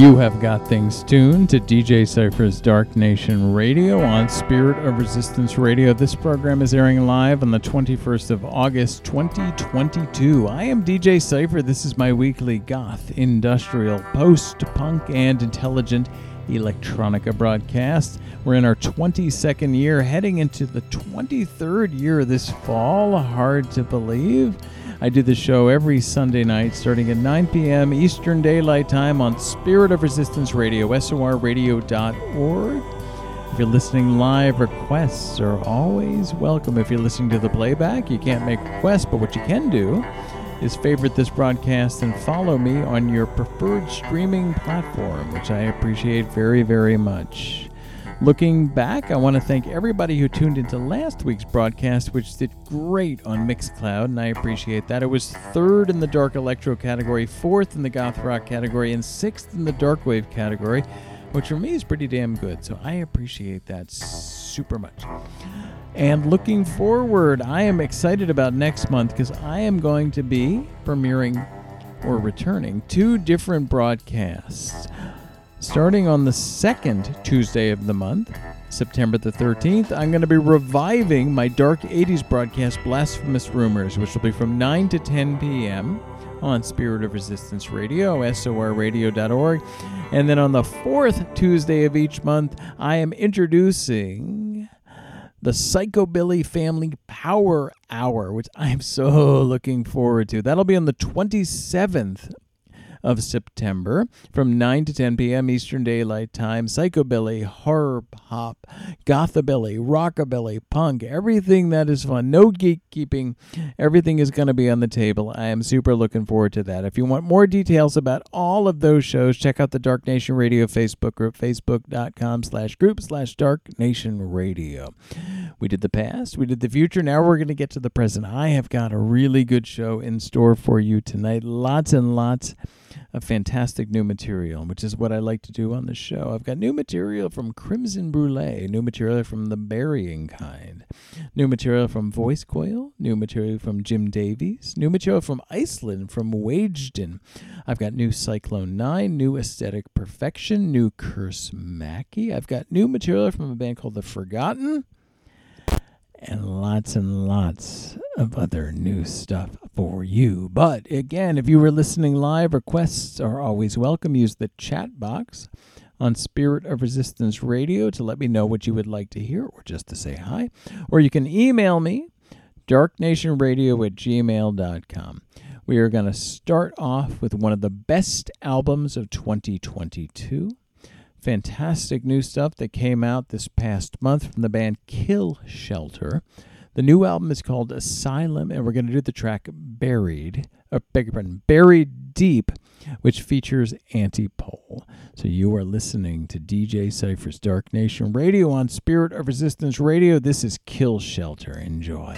You have got things tuned to DJ Cypher's Dark Nation Radio on Spirit of Resistance Radio. This program is airing live on the 21st of August 2022. I am DJ Cypher. This is my weekly goth, industrial, post punk, and intelligent electronica broadcast. We're in our 22nd year, heading into the 23rd year this fall. Hard to believe. I do the show every Sunday night starting at 9 p.m. Eastern Daylight Time on Spirit of Resistance Radio, sorradio.org. If you're listening live, requests are always welcome. If you're listening to the playback, you can't make requests, but what you can do is favorite this broadcast and follow me on your preferred streaming platform, which I appreciate very, very much. Looking back, I want to thank everybody who tuned into last week's broadcast, which did great on Mixcloud, and I appreciate that. It was third in the Dark Electro category, fourth in the Goth Rock category, and sixth in the Dark Wave category, which for me is pretty damn good. So I appreciate that super much. And looking forward, I am excited about next month because I am going to be premiering or returning two different broadcasts. Starting on the second Tuesday of the month, September the 13th, I'm going to be reviving my Dark 80s broadcast, Blasphemous Rumors, which will be from 9 to 10 p.m. on Spirit of Resistance Radio, sorradio.org. And then on the fourth Tuesday of each month, I am introducing the Psychobilly Family Power Hour, which I am so looking forward to. That'll be on the 27th of September from 9 to 10 p.m. Eastern Daylight Time. Psychobilly, horror pop, gothabilly, rockabilly, punk, everything that is fun. No gatekeeping. Everything is going to be on the table. I am super looking forward to that. If you want more details about all of those shows, check out the Dark Nation Radio Facebook group, facebook.com slash group slash Dark Nation Radio. We did the past, we did the future. Now we're going to get to the present. I have got a really good show in store for you tonight. Lots and lots of fantastic new material, which is what I like to do on the show. I've got new material from Crimson Brulee, new material from The Burying Kind, new material from Voice Coil, new material from Jim Davies, new material from Iceland from Wagedon. I've got new Cyclone 9, new Aesthetic Perfection, new Curse Mackey. I've got new material from a band called The Forgotten and lots and lots of other new stuff for you. But again, if you were listening live, requests are always welcome. Use the chat box on Spirit of Resistance Radio to let me know what you would like to hear or just to say hi. Or you can email me, darknationradio at gmail.com. We are going to start off with one of the best albums of 2022 fantastic new stuff that came out this past month from the band Kill Shelter. The new album is called Asylum, and we're going to do the track Buried, or uh, beg your pardon, Buried Deep, which features Antipole. So you are listening to DJ Cypher's Dark Nation Radio on Spirit of Resistance Radio. This is Kill Shelter. Enjoy.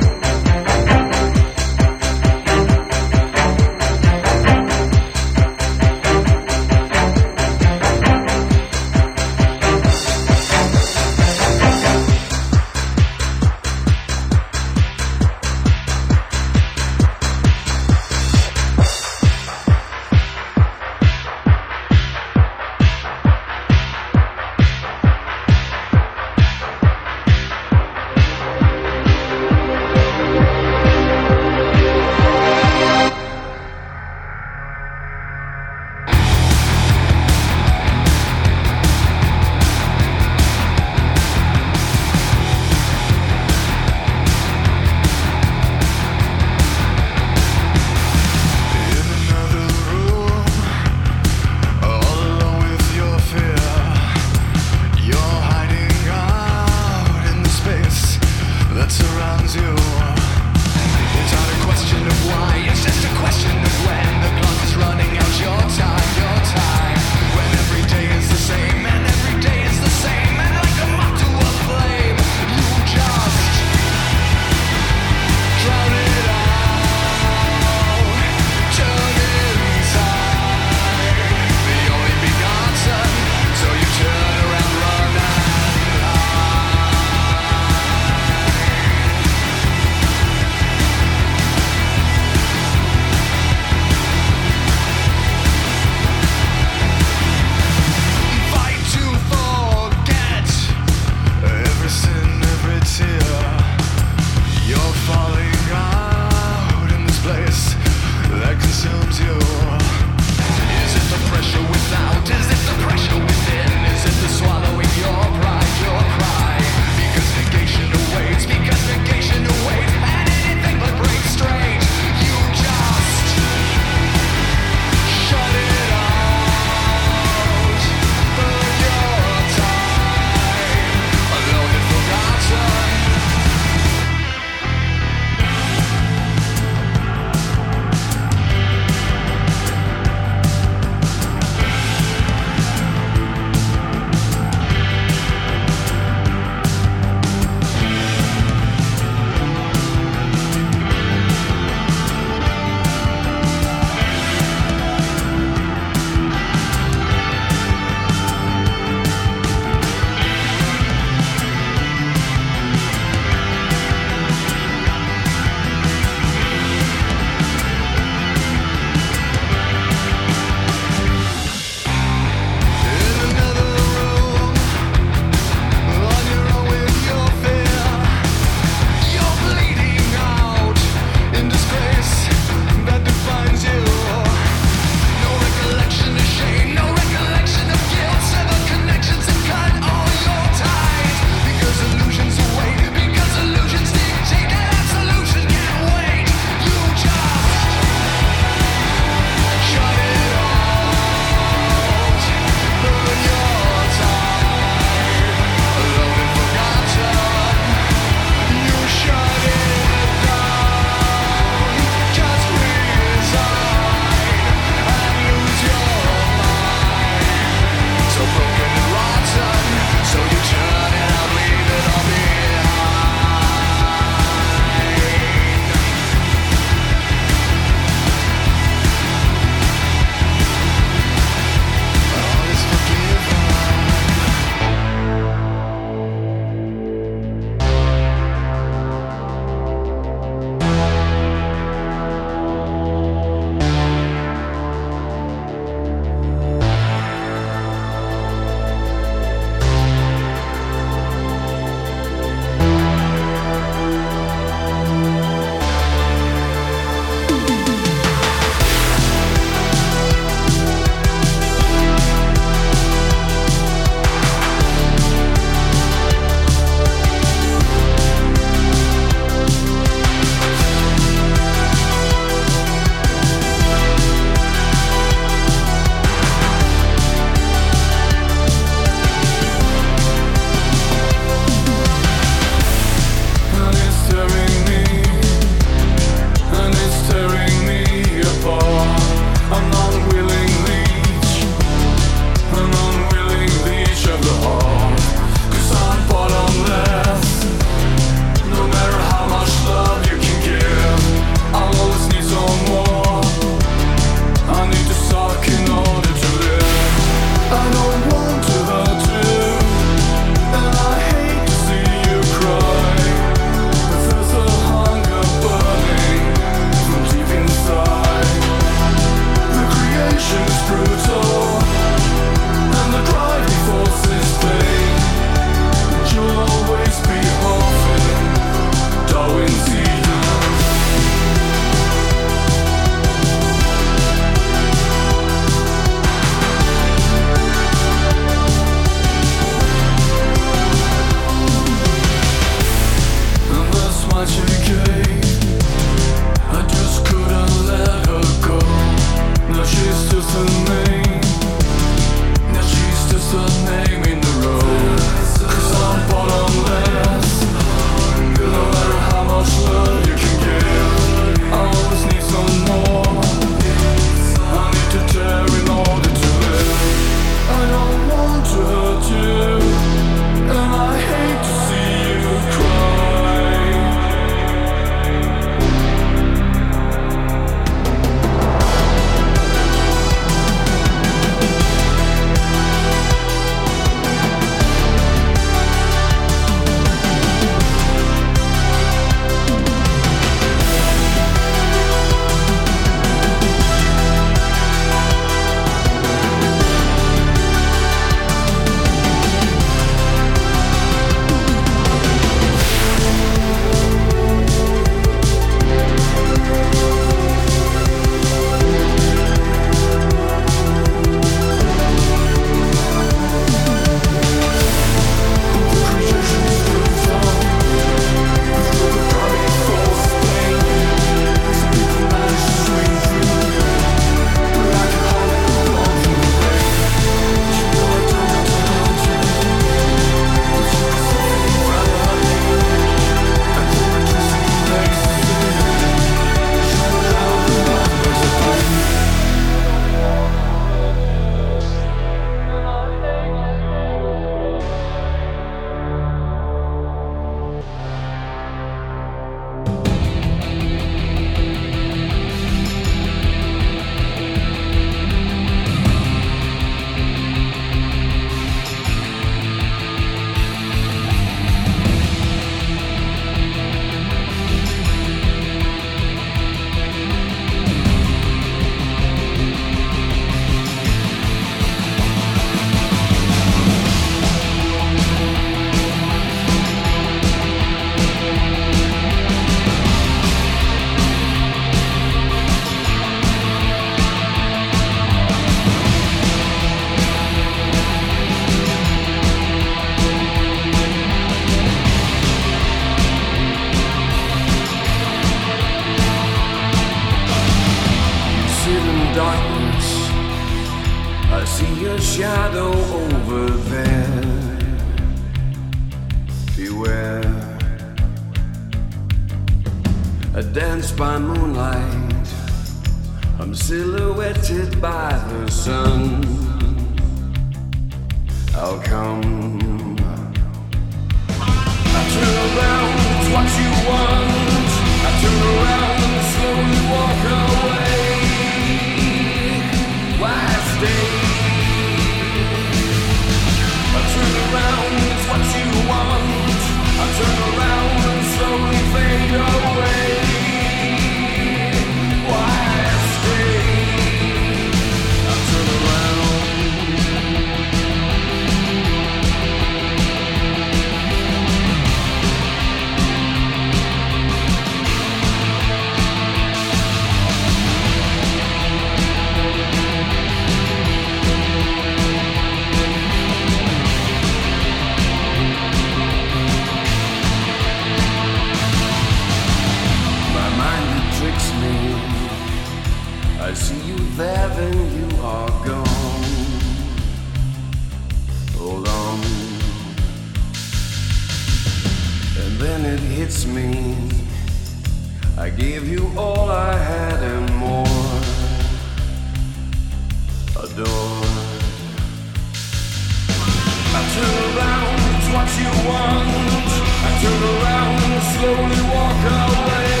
What you want. I turn around and slowly walk away.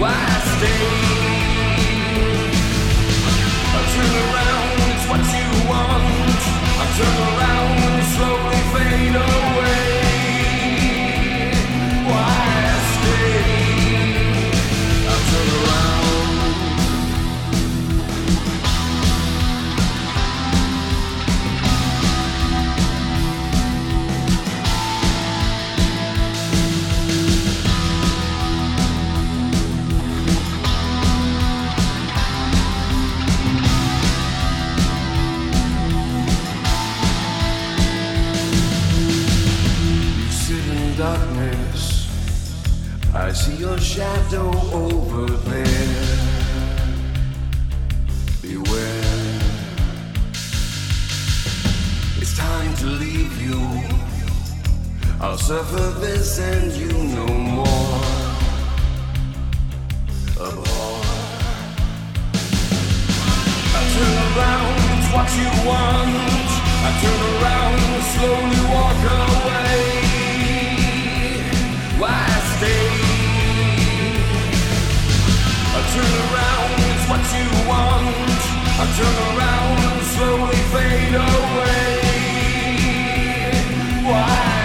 Why stay? I turn around, it's what you want. I turn around your shadow over there. Beware. It's time to leave you. I'll suffer this and you no more. Abhor. I turn around, it's what you want. I turn around slowly walk away. Turn around, it's what you want. I turn around and slowly fade away. Why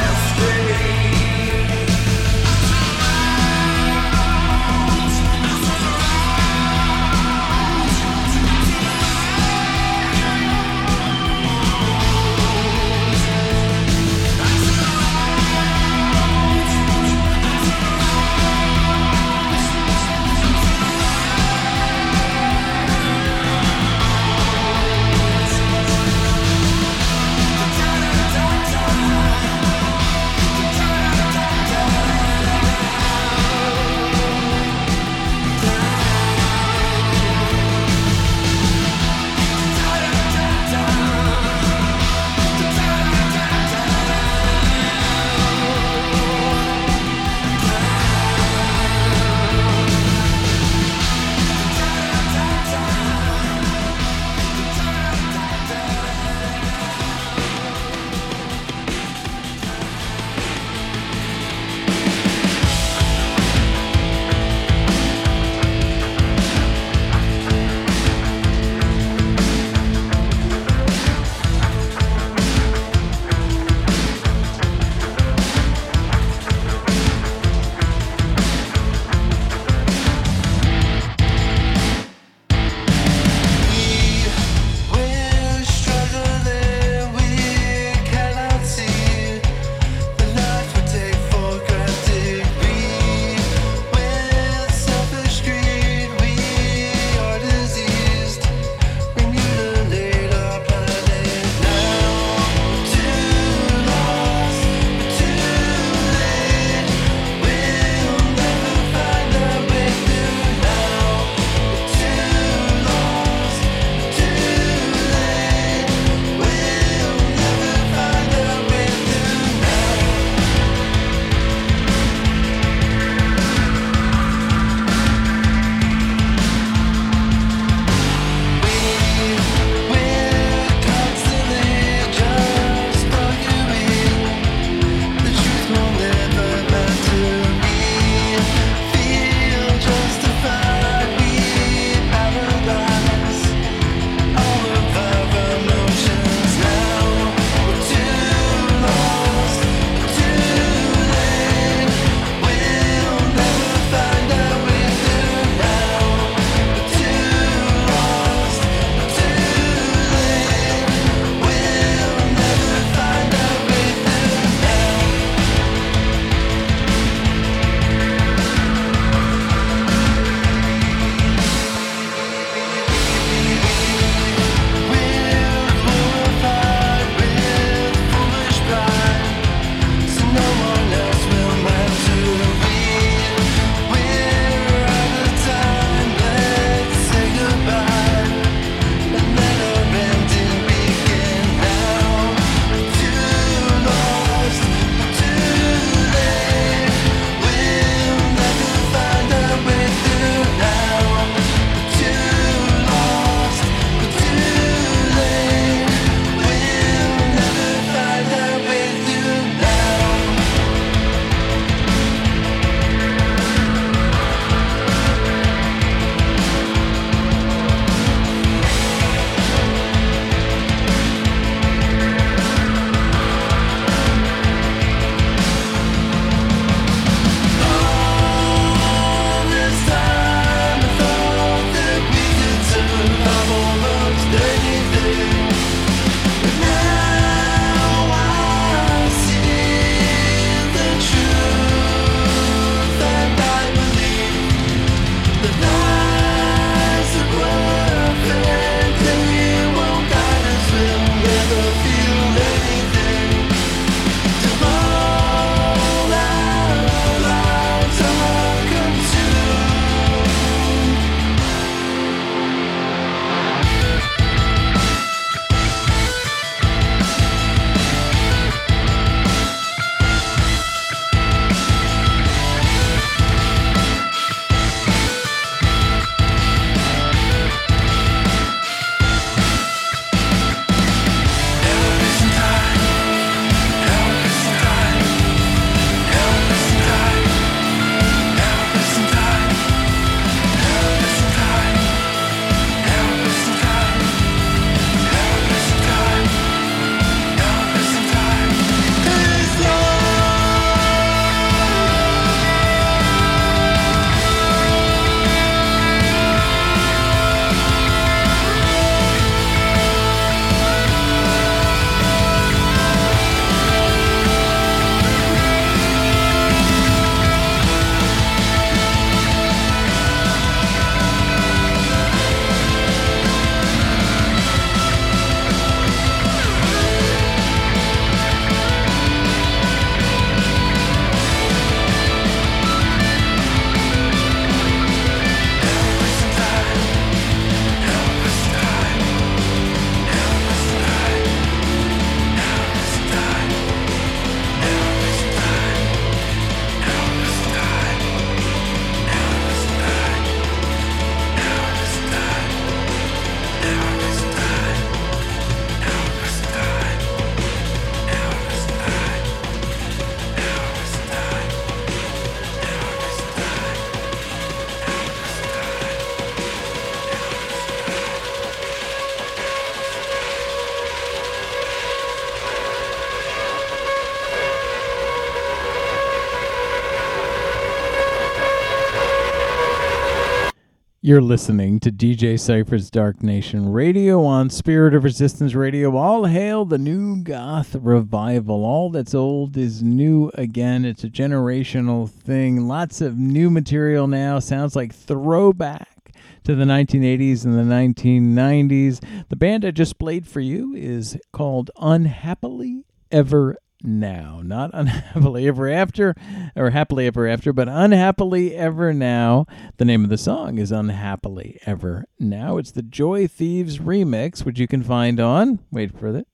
You're listening to DJ Cypher's Dark Nation Radio on Spirit of Resistance Radio. All hail the new goth revival. All that's old is new again. It's a generational thing. Lots of new material now. Sounds like throwback to the 1980s and the 1990s. The band I just played for you is called Unhappily Ever now. Not unhappily ever after or happily ever after, but unhappily ever now. The name of the song is Unhappily Ever Now. It's the Joy Thieves remix, which you can find on, wait for it,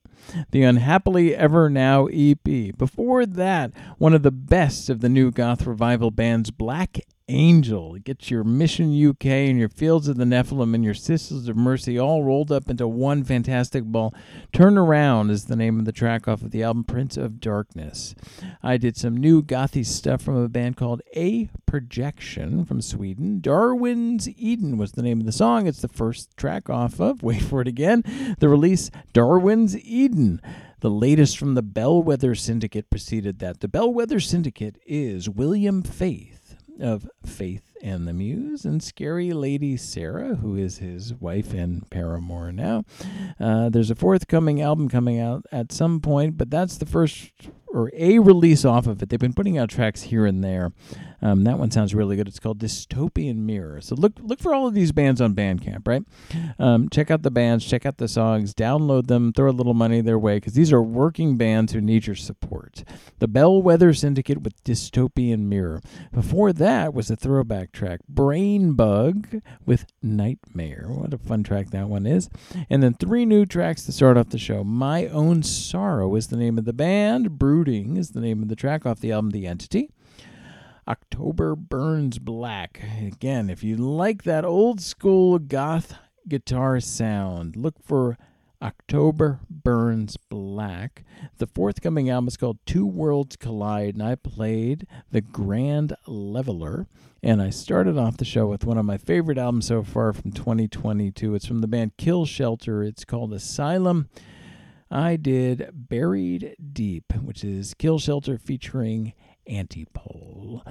the Unhappily Ever Now EP. Before that, one of the best of the new goth revival bands, Black Angel. It gets your Mission UK and your Fields of the Nephilim and your Sisters of Mercy all rolled up into one fantastic ball. Turn Around is the name of the track off of the album Prince of Darkness. I did some new gothy stuff from a band called A Projection from Sweden. Darwin's Eden was the name of the song. It's the first track off of, wait for it again, the release Darwin's Eden. The latest from the Bellwether Syndicate preceded that. The Bellwether Syndicate is William Faith of Faith and the Muse, and Scary Lady Sarah, who is his wife and paramour now. Uh, there's a forthcoming album coming out at some point, but that's the first or a release off of it. They've been putting out tracks here and there. Um, that one sounds really good. It's called Dystopian Mirror. So look look for all of these bands on Bandcamp, right? Um, check out the bands, check out the songs, download them, throw a little money their way because these are working bands who need your support. The Bellwether Syndicate with Dystopian Mirror. Before that was a throwback track, Brain Bug with Nightmare. What a fun track that one is. And then three new tracks to start off the show. My Own Sorrow is the name of the band. Brooding is the name of the track off the album The Entity. October Burns Black. Again, if you like that old school goth guitar sound, look for October Burns Black. The forthcoming album is called Two Worlds Collide, and I played The Grand Leveler. And I started off the show with one of my favorite albums so far from 2022. It's from the band Kill Shelter. It's called Asylum. I did Buried Deep, which is Kill Shelter featuring Antipole.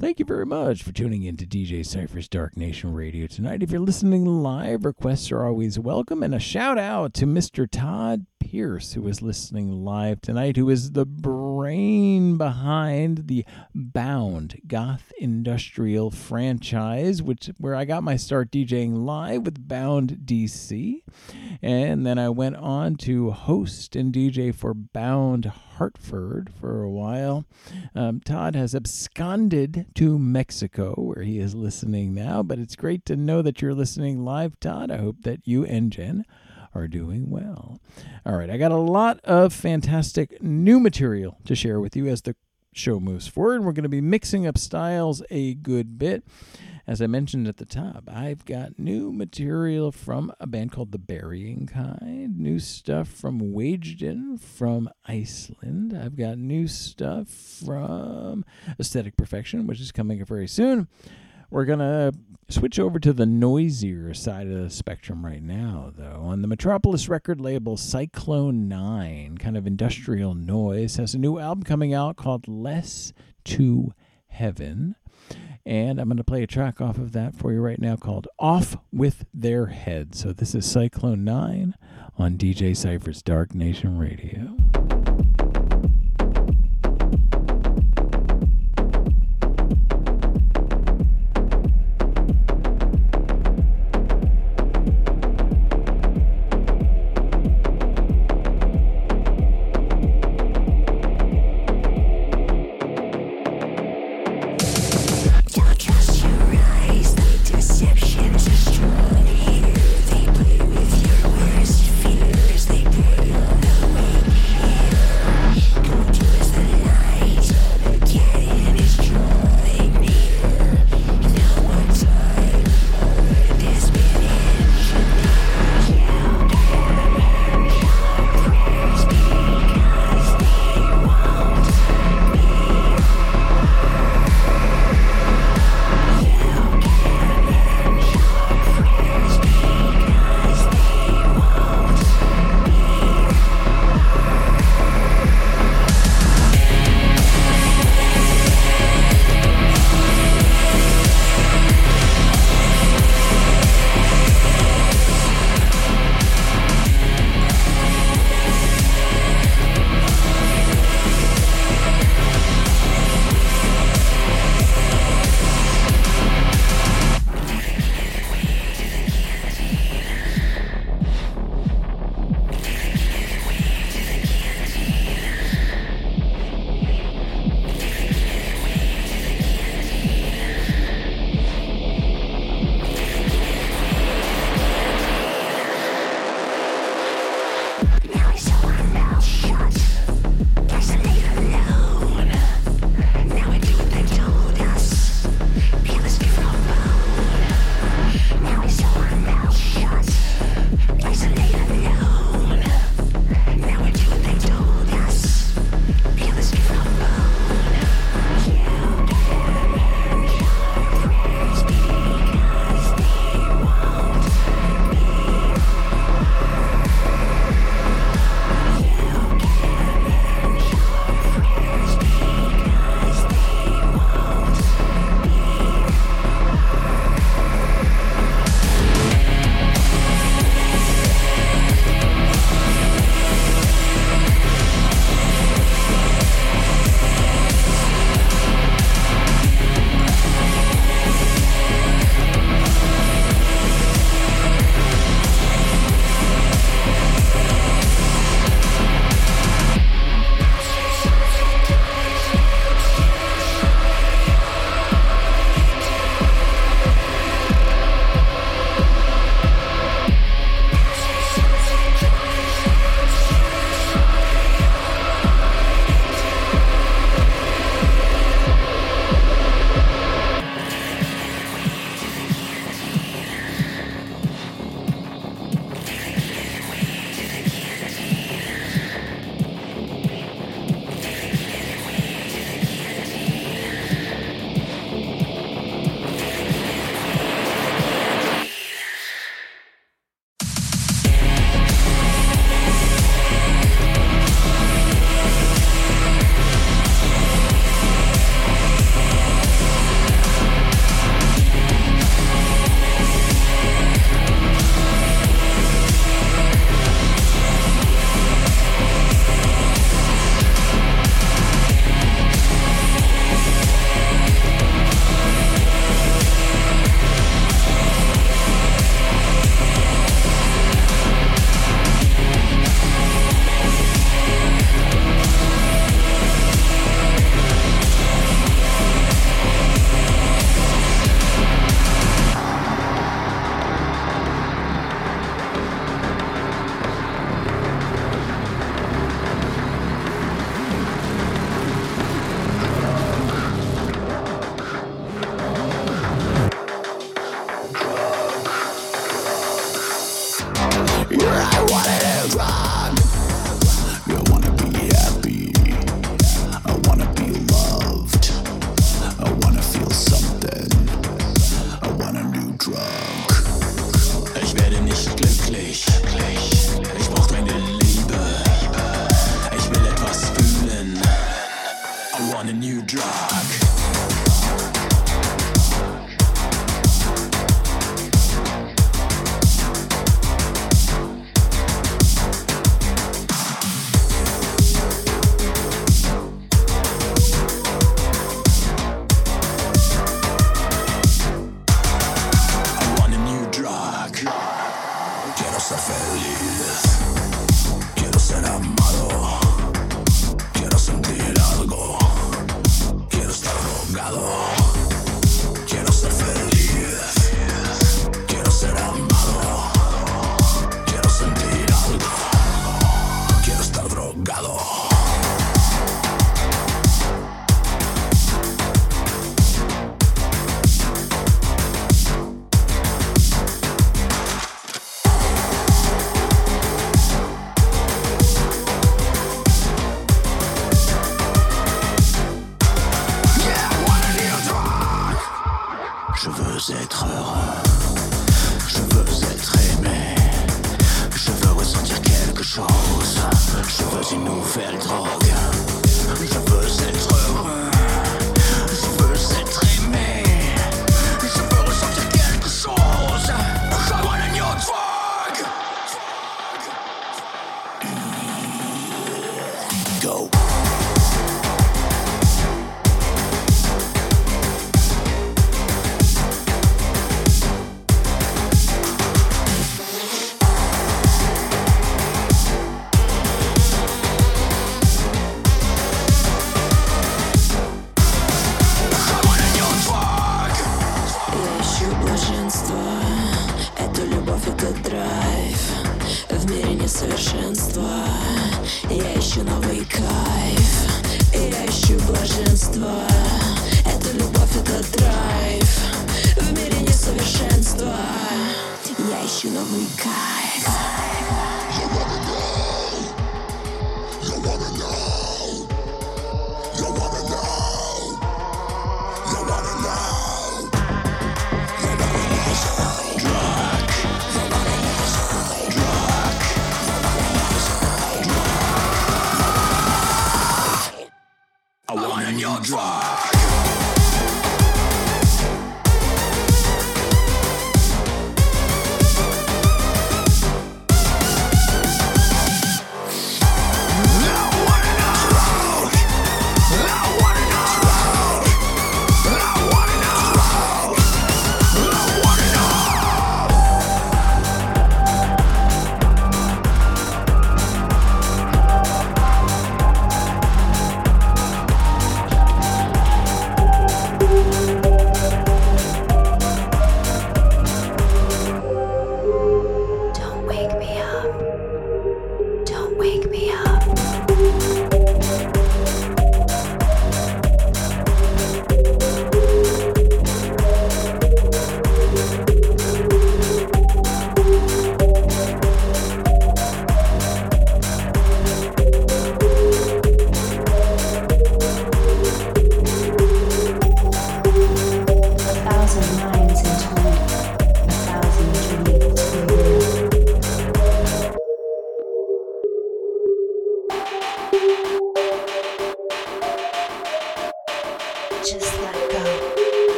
Thank you very much for tuning in to DJ Cypher's Dark Nation Radio tonight. If you're listening live, requests are always welcome. And a shout out to Mr. Todd Pierce, who is listening live tonight, who is the brain behind the Bound Goth Industrial franchise, which where I got my start DJing live with Bound DC. And then I went on to host and DJ for Bound Hartford for a while. Um, Todd has absconded to Mexico, where he is listening now, but it's great to know that you're listening live, Todd. I hope that you and Jen are doing well. All right, I got a lot of fantastic new material to share with you as the show moves forward. We're going to be mixing up styles a good bit. As I mentioned at the top, I've got new material from a band called The Burying Kind, new stuff from Wagedin from Iceland. I've got new stuff from Aesthetic Perfection, which is coming up very soon. We're going to switch over to the noisier side of the spectrum right now, though. On the Metropolis record label, Cyclone 9, kind of industrial noise, has a new album coming out called Less to Heaven. And I'm going to play a track off of that for you right now called Off with Their Head. So this is Cyclone 9 on DJ Cypher's Dark Nation Radio.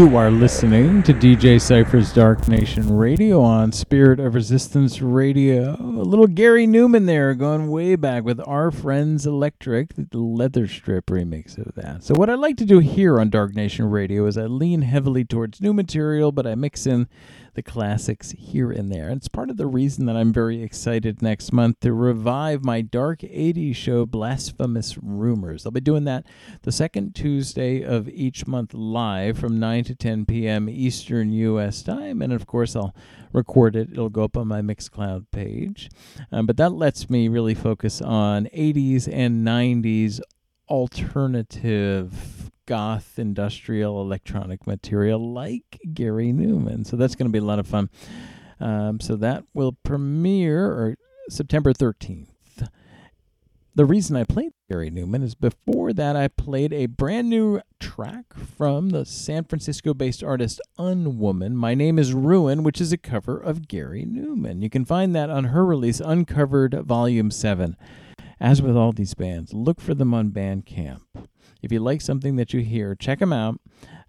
You are listening to DJ Cypher's Dark Nation Radio on Spirit of Resistance Radio. A little Gary Numan there, going way back with Our Friends Electric, the Leæther Strip remix of that. So, what I like to do here on Dark Nation Radio is I lean heavily towards new material, but I mix in the classics here and there. And it's part of the reason that I'm very excited next month to revive my Dark 80s show, Blasphemous Rumors. I'll be doing that the second Tuesday of each month live from 9 to 10 p.m. Eastern U.S. time. And of course, I'll record it. It'll go up on my Mixcloud page. Um, but that lets me really focus on 80s and 90s alternative goth industrial electronic material like Gary Numan. So that's going to be a lot of fun. Um, so that will premiere September 13th. the reason I played Gary Numan is before that I played a brand new track from the San Francisco based artist Unwoman. My Name is Ruin, which is a cover of Gary Numan. You can find that on her release, Uncovered Volume 7. As with all these bands, look for them on Bandcamp. If you like something that you hear, check them out.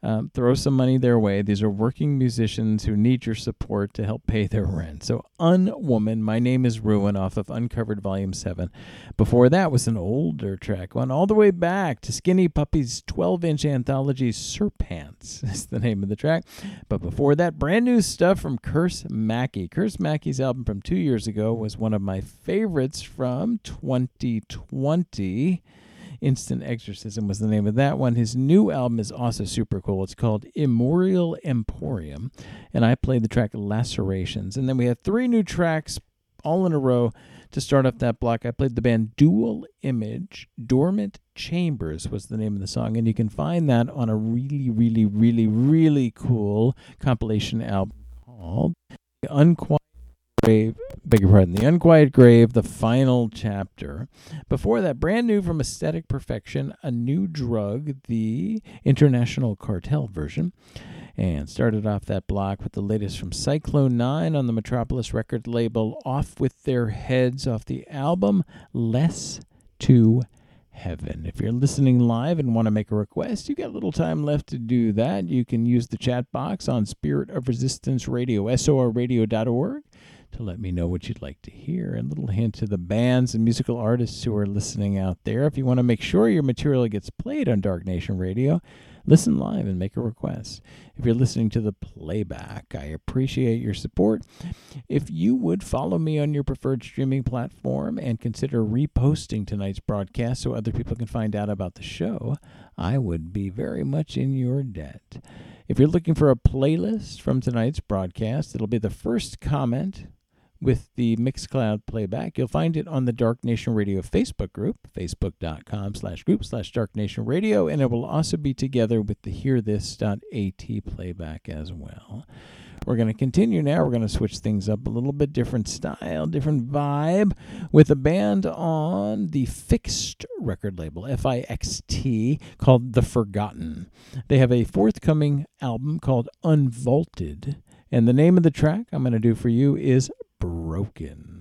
Um, throw some money their way. These are working musicians who need your support to help pay their rent. So, Unwoman, My Name is Ruin, off of Uncovered Volume 7. Before that was an older track, going all the way back to Skinny Puppy's 12 inch anthology, Serpents, is the name of the track. But before that, brand new stuff from Curse Mackey. Curse Mackey's album from two years ago was one of my favorites from 2020. Instant Exorcism was the name of that one. His new album is also super cool. It's called Immorial Emporium, and I played the track Lacerations. And then we have three new tracks all in a row to start off that block. I played the band Dual Image. Dormant Chambers was the name of the song, and you can find that on a really, really, really, really cool compilation album called Unquiet Grave, beg your pardon, The Unquiet Grave, the final chapter. Before that, brand new from Aesthetic Perfection, a new drug, the International Cartel version. And started off that block with the latest from Cyclone 9 on the Metropolis record label, Off with Their Heads off the album Less to Heaven. If you're listening live and want to make a request, you got a little time left to do that. You can use the chat box on Spirit of Resistance Radio, sorradio.org to let me know what you'd like to hear. And a little hint to the bands and musical artists who are listening out there. If you want to make sure your material gets played on Dark Nation Radio, listen live and make a request. If you're listening to the playback, I appreciate your support. If you would follow me on your preferred streaming platform and consider reposting tonight's broadcast so other people can find out about the show, I would be very much in your debt. If you're looking for a playlist from tonight's broadcast, it'll be the first comment with the Mixcloud playback. You'll find it on the Dark Nation Radio Facebook group, facebook.com slash group slash Dark Nation Radio, and it will also be together with the hearthis.at playback as well. We're going to continue now. We're going to switch things up a little bit, different style, different vibe, with a band on the FiXT record label, F I X T, called The Forgotten. They have a forthcoming album called Unvaulted, and the name of the track I'm going to do for you is. Broken.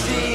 Rusty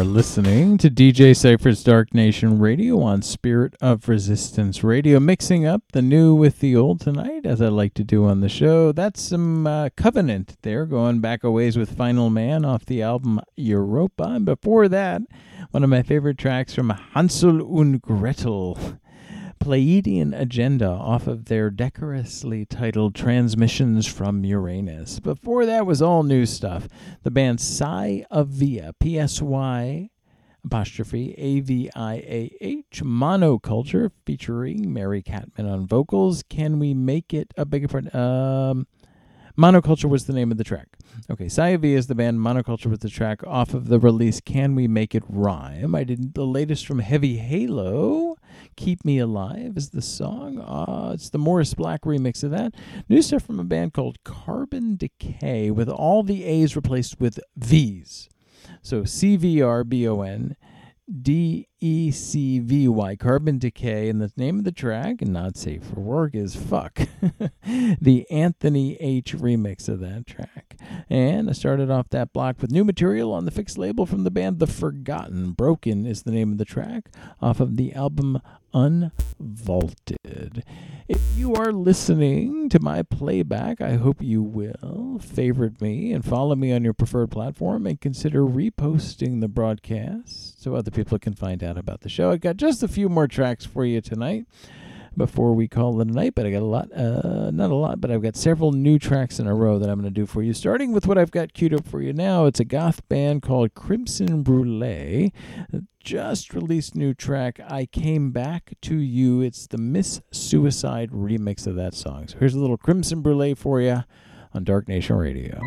are listening to DJ Cypher's Dark Nation Radio on Spirit of Resistance Radio, mixing up the new with the old tonight, as I like to do on the show. That's some uh, Covenant there, going back a ways with Final Man off the album Europa. And before that, one of my favorite tracks from Hanzel und Gretyl. Pleiadian Agenda off of their decorously titled Transmissions from Uranus. Before that was all new stuff. The band Psy'Aviah, P-S-Y apostrophe A-V-I-A-H, Monoculture featuring Mari Kattman on vocals. Can we make it a bigger part? Um, Monoculture was the name of the track. Okay, Psy'Aviah is the band. Monoculture was the track off of the release Can We Make It Rhyme. I did the latest from Heavy Halo. Keep Me Alive is the song. Uh, it's the Morris Black remix of that. New stuff from a band called Carbon Decay with all the A's replaced with V's. So C V R B O N D E C V Y, Carbon Decay, and the name of the track, and not safe for work, is Fuck. the Anthony H remix of that track. And I started off that block with new material on the FiXT label from the band The Forgotten. Broken is the name of the track off of the album Unvaulted. If you are listening to my playback, I hope you will favorite me and follow me on your preferred platform and consider reposting the broadcast so other people can find out about the show. I got just a few more tracks for you tonight before we call it a night, but I got a lot, uh, not a lot, but I've got several new tracks in a row that I'm going to do for you. Starting with what I've got queued up for you now, it's a goth band called Crimson Brulee. Just released new track. I came back to you. It's the Miss Suicide remix of that song. So here's a little Crimson Brulee for you on Dark Nation Radio.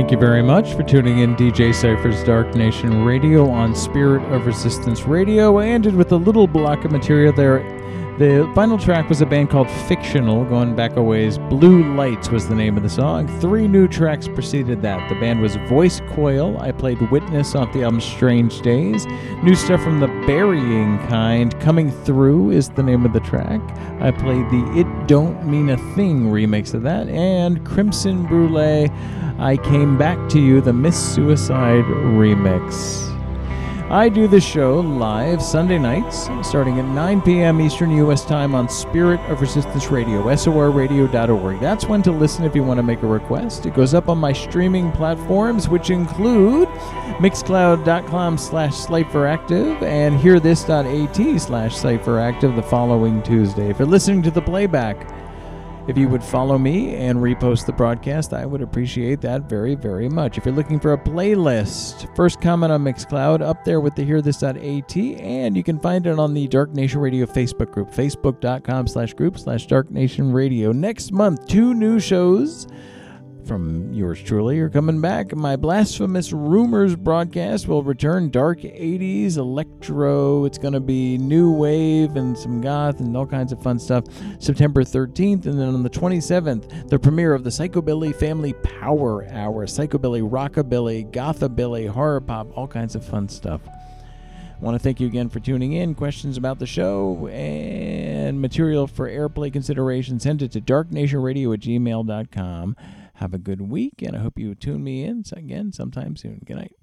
Thank you very much for tuning in DJ Cypher's Dark Nation Radio on Spirit of Resistance Radio. I ended with a little block of material there The final track was a band called Fictional, going back a ways. Blue Lights was the name of the song. Three new tracks preceded that. The band was Voice Coil. I played Witness off the album Strange Days. New stuff from the Burying Kind. Coming Through is the name of the track. I played the It Don't Mean a Thing remix of that. And Crimson Brulee, I Came Back to You, the Miss Suicide remix. I do the show live Sunday nights, starting at 9 p.m. Eastern U.S. Time on Spirit of Resistance Radio, sorradio.org. That's when to listen if you want to make a request. It goes up on my streaming platforms, which include mixcloud.com slash cypheractive and hearthis.at slash cypheractive the following Tuesday. If you're listening to the playback, if you would follow me and repost the broadcast, I would appreciate that very, very much. If you're looking for a playlist, first comment on Mixcloud up there with the hearthis.at, and you can find it on the Dark Nation Radio Facebook group, facebook.com slash group slash Dark Nation Radio. Next month, two new shows from yours truly are coming back. My Blasphemous Rumors broadcast will return dark 80s electro. It's going to be new wave and some goth and all kinds of fun stuff. September 13th, and then on the 27th, the premiere of the Psychobilly Family Power Hour. Psychobilly, rockabilly, gothabilly, horror pop, all kinds of fun stuff. I want to thank you again for tuning in. Questions about the show and material for airplay consideration, send it to darknationradio at gmail.com. Have a good week, and I hope you tune me in again sometime soon. Good night.